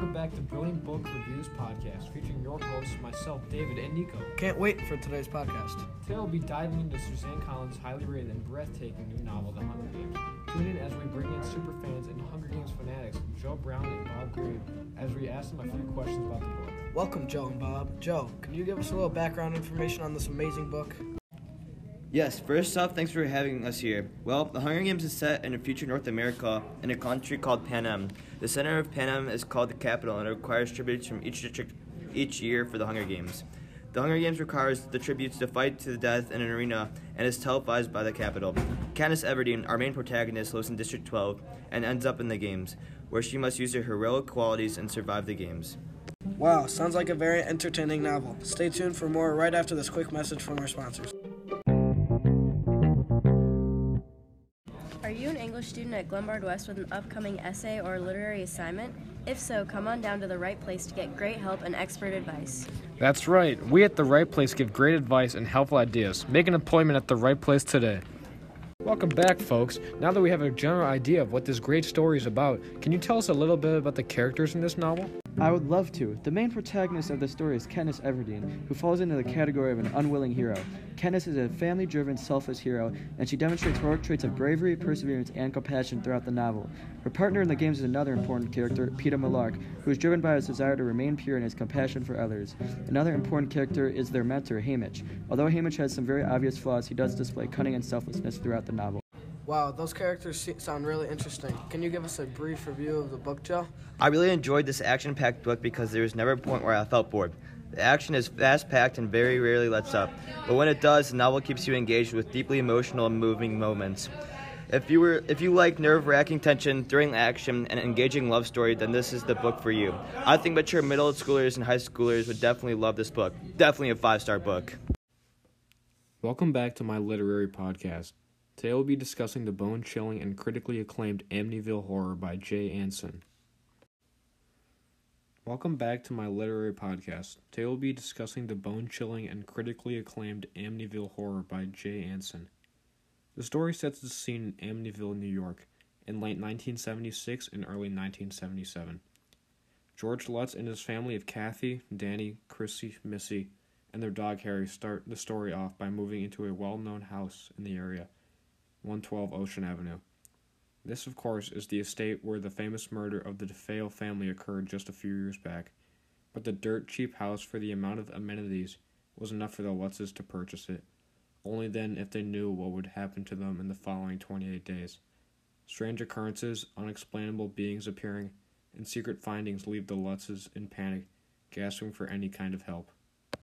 Welcome back to Brilliant Book Reviews Podcast, featuring your hosts, myself, David, and Nico. Can't wait for today's podcast. Today we'll be diving into Suzanne Collins' highly rated and breathtaking new novel, The Hunger Games. Tune in as we bring in superfans and Hunger Games fanatics, Joe Brown and Bob Green, as we ask them a few questions about the book. Welcome, Joe and Bob. Joe, can you give us a little background information on this amazing book? Yes, first off, thanks for having us here. Well, The Hunger Games is set in a future North America in a country called Panem. The center of Panem is called the Capitol and it requires tributes from each district each year for the Hunger Games. The Hunger Games requires the tributes to fight to the death in an arena and is televised by the Capitol. Katniss Everdeen, our main protagonist, lives in District 12 and ends up in the games, where she must use her heroic qualities and survive the games. Wow, sounds like a very entertaining novel. Stay tuned for more right after this quick message from our sponsors. English student at Glenbard West with an upcoming essay or literary assignment? If so, come on down to the right place to get great help and expert advice. That's right. We at the right place give great advice and helpful ideas. Make an appointment at the right place today. Welcome back, folks. Now that we have a general idea of what this great story is about, can you tell us a little bit about the characters in this novel? I would love to. The main protagonist of the story is Katniss Everdeen, who falls into the category of an unwilling hero. Kenneth is a family driven, selfless hero, and she demonstrates heroic traits of bravery, perseverance, and compassion throughout the novel. Her partner in the games is another important character, Peeta Mellark, who is driven by his desire to remain pure and his compassion for others. Another important character is their mentor, Haymitch. Although Haymitch has some very obvious flaws, he does display cunning and selflessness throughout the novel. Wow, those characters sound really interesting. Can you give us a brief review of the book, Joe? I really enjoyed this action packed book because there was never a point where I felt bored. The action is fast packed and very rarely lets up, but when it does, the novel keeps you engaged with deeply emotional and moving moments. If you were if you like nerve-wracking tension, thrilling action, and engaging love story, then this is the book for you. I think mature middle schoolers and high schoolers would definitely love this book. Definitely a five-star book. Welcome back to my literary podcast. Today we'll be discussing the bone chilling and critically acclaimed Amityville Horror by Jay Anson. Welcome back to my literary podcast. Today we'll be discussing the bone chilling and critically acclaimed Amityville Horror by Jay Anson. The story sets the scene in Amityville, New York, in late 1976 and early 1977. George Lutz and his family of Kathy, Danny, Chrissy, Missy, and their dog Harry start the story off by moving into a well known house in the area, 112 Ocean Avenue. This, of course, is the estate where the famous murder of the DeFeo family occurred just a few years back. But the dirt cheap house, for the amount of amenities, was enough for the Lutzes to purchase it. Only then if they knew what would happen to them in the following 28 days. Strange occurrences, unexplainable beings appearing, and secret findings leave the Lutzes in panic, gasping for any kind of help.